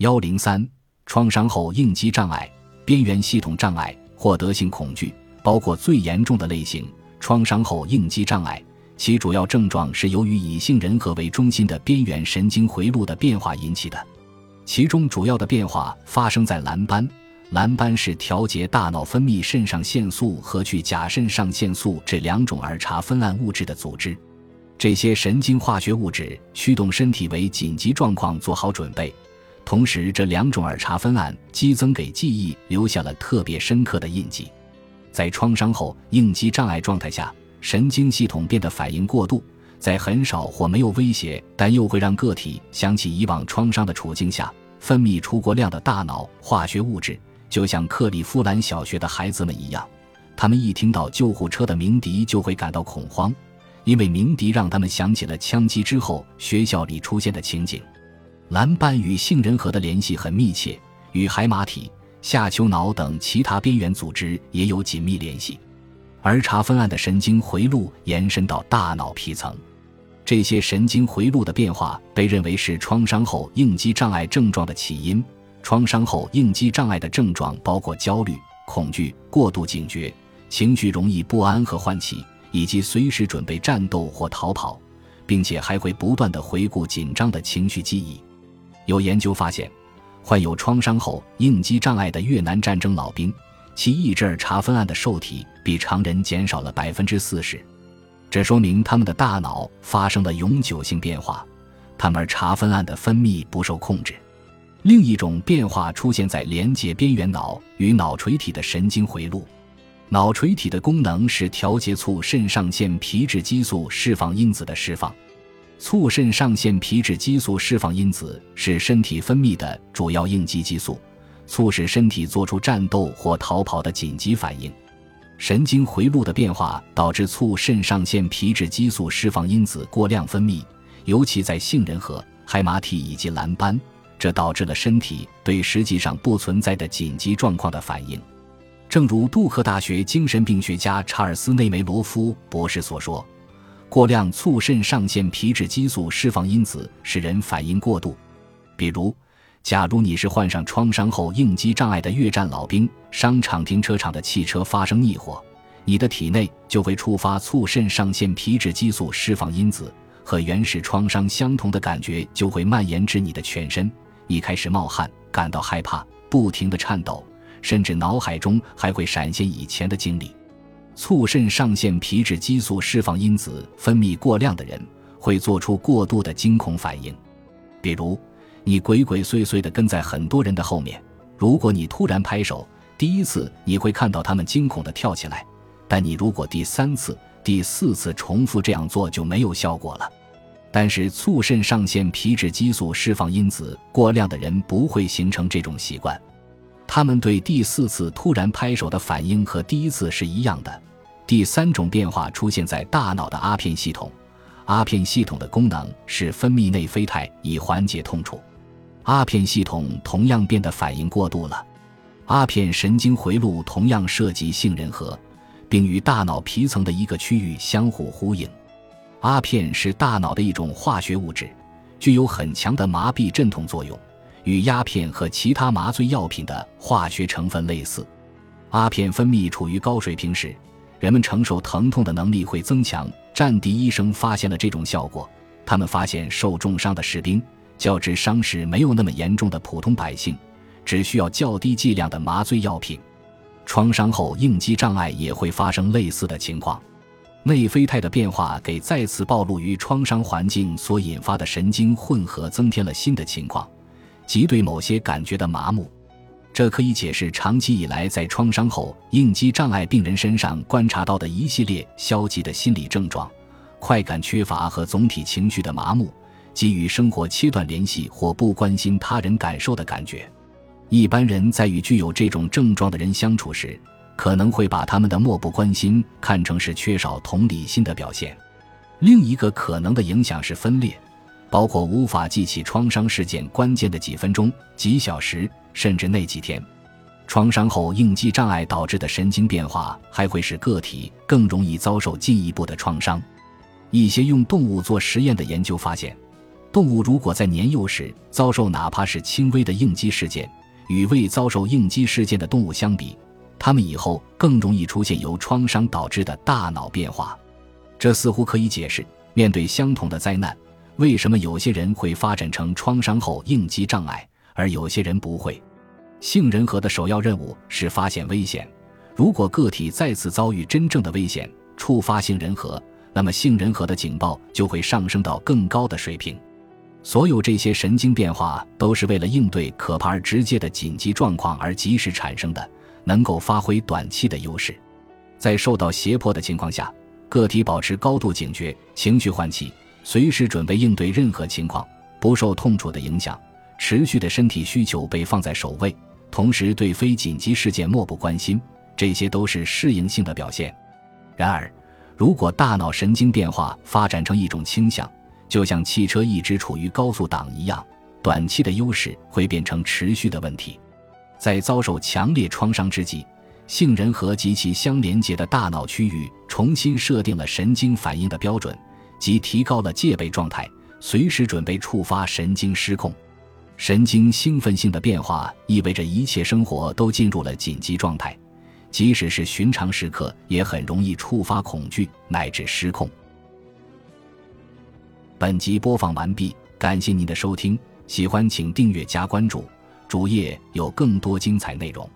幺零三，创伤后应激障碍、边缘系统障碍、获得性恐惧，包括最严重的类型——创伤后应激障碍。其主要症状是由于以杏仁核为中心的边缘神经回路的变化引起的，其中主要的变化发生在蓝斑。蓝斑是调节大脑分泌肾上腺素和去甲肾上腺素这两种儿茶酚胺物质的组织。这些神经化学物质驱动身体为紧急状况做好准备，同时这两种耳茶酚胺激增给记忆留下了特别深刻的印记。在创伤后应激障碍状态下，神经系统变得反应过度，在很少或没有威胁但又会让个体想起以往创伤的处境下，分泌出过量的大脑化学物质。就像克利夫兰小学的孩子们一样，他们一听到救护车的鸣笛就会感到恐慌，因为鸣笛让他们想起了枪击之后学校里出现的情景。蓝斑与杏仁核的联系很密切，与海马体、下丘脑等其他边缘组织也有紧密联系。而茶酚胺的神经回路延伸到大脑皮层，这些神经回路的变化被认为是创伤后应激障碍症状的起因。创伤后应激障碍的症状包括焦虑、恐惧、过度警觉、情绪容易不安和唤起，以及随时准备战斗或逃跑，并且还会不断的回顾紧张的情绪记忆。有研究发现，患有创伤后应激障碍的越南战争老兵，其抑制茶酚胺的受体比常人减少了百分之四十，这说明他们的大脑发生了永久性变化，他们茶酚胺的分泌不受控制。另一种变化出现在连接边缘脑与脑垂体的神经回路。脑垂体的功能是调节促肾上腺皮质激素释放因子的释放。促肾上腺皮质激素释放因子是身体分泌的主要应激激素，促使身体做出战斗或逃跑的紧急反应。神经回路的变化导致促肾上腺皮质激素释放因子过量分泌，尤其在杏仁核、海马体以及蓝斑。这导致了身体对实际上不存在的紧急状况的反应，正如杜克大学精神病学家查尔斯内梅罗夫博士所说：“过量促肾上腺皮质激素释放因子使人反应过度。比如，假如你是患上创伤后应激障碍的越战老兵，商场停车场的汽车发生逆火，你的体内就会触发促肾上腺皮质激素释放因子，和原始创伤相同的感觉就会蔓延至你的全身。”你开始冒汗，感到害怕，不停地颤抖，甚至脑海中还会闪现以前的经历。促肾上腺皮质激素释放因子分泌过量的人，会做出过度的惊恐反应。比如，你鬼鬼祟祟地跟在很多人的后面，如果你突然拍手，第一次你会看到他们惊恐地跳起来，但你如果第三次、第四次重复这样做，就没有效果了。但是促肾上腺皮质激素释放因子过量的人不会形成这种习惯，他们对第四次突然拍手的反应和第一次是一样的。第三种变化出现在大脑的阿片系统，阿片系统的功能是分泌内啡肽以缓解痛楚，阿片系统同样变得反应过度了。阿片神经回路同样涉及杏仁核，并与大脑皮层的一个区域相互呼应。阿片是大脑的一种化学物质，具有很强的麻痹镇痛作用，与鸦片和其他麻醉药品的化学成分类似。阿片分泌处于高水平时，人们承受疼痛的能力会增强。战地医生发现了这种效果，他们发现受重伤的士兵，较之伤势没有那么严重的普通百姓，只需要较低剂量的麻醉药品。创伤后应激障碍也会发生类似的情况。内啡肽的变化给再次暴露于创伤环境所引发的神经混合增添了新的情况，即对某些感觉的麻木。这可以解释长期以来在创伤后应激障碍病人身上观察到的一系列消极的心理症状：快感缺乏和总体情绪的麻木，及与生活切断联系或不关心他人感受的感觉。一般人在与具有这种症状的人相处时。可能会把他们的漠不关心看成是缺少同理心的表现。另一个可能的影响是分裂，包括无法记起创伤事件关键的几分钟、几小时，甚至那几天。创伤后应激障碍导致的神经变化还会使个体更容易遭受进一步的创伤。一些用动物做实验的研究发现，动物如果在年幼时遭受哪怕是轻微的应激事件，与未遭受应激事件的动物相比，它们以后更容易出现由创伤导致的大脑变化。这似乎可以解释，面对相同的灾难，为什么有些人会发展成创伤后应激障碍，而有些人不会。杏仁核的首要任务是发现危险。如果个体再次遭遇真正的危险，触发杏仁核，那么杏仁核的警报就会上升到更高的水平。所有这些神经变化都是为了应对可怕而直接的紧急状况而及时产生的，能够发挥短期的优势。在受到胁迫的情况下，个体保持高度警觉，情绪唤起，随时准备应对任何情况，不受痛楚的影响，持续的身体需求被放在首位，同时对非紧急事件漠不关心，这些都是适应性的表现。然而，如果大脑神经变化发展成一种倾向，就像汽车一直处于高速档一样，短期的优势会变成持续的问题。在遭受强烈创伤之际，杏仁核及其相连接的大脑区域重新设定了神经反应的标准，即提高了戒备状态，随时准备触发神经失控。神经兴奋性的变化意味着一切生活都进入了紧急状态，即使是寻常时刻也很容易触发恐惧乃至失控。本集播放完毕，感谢您的收听，喜欢请订阅加关注，主页有更多精彩内容。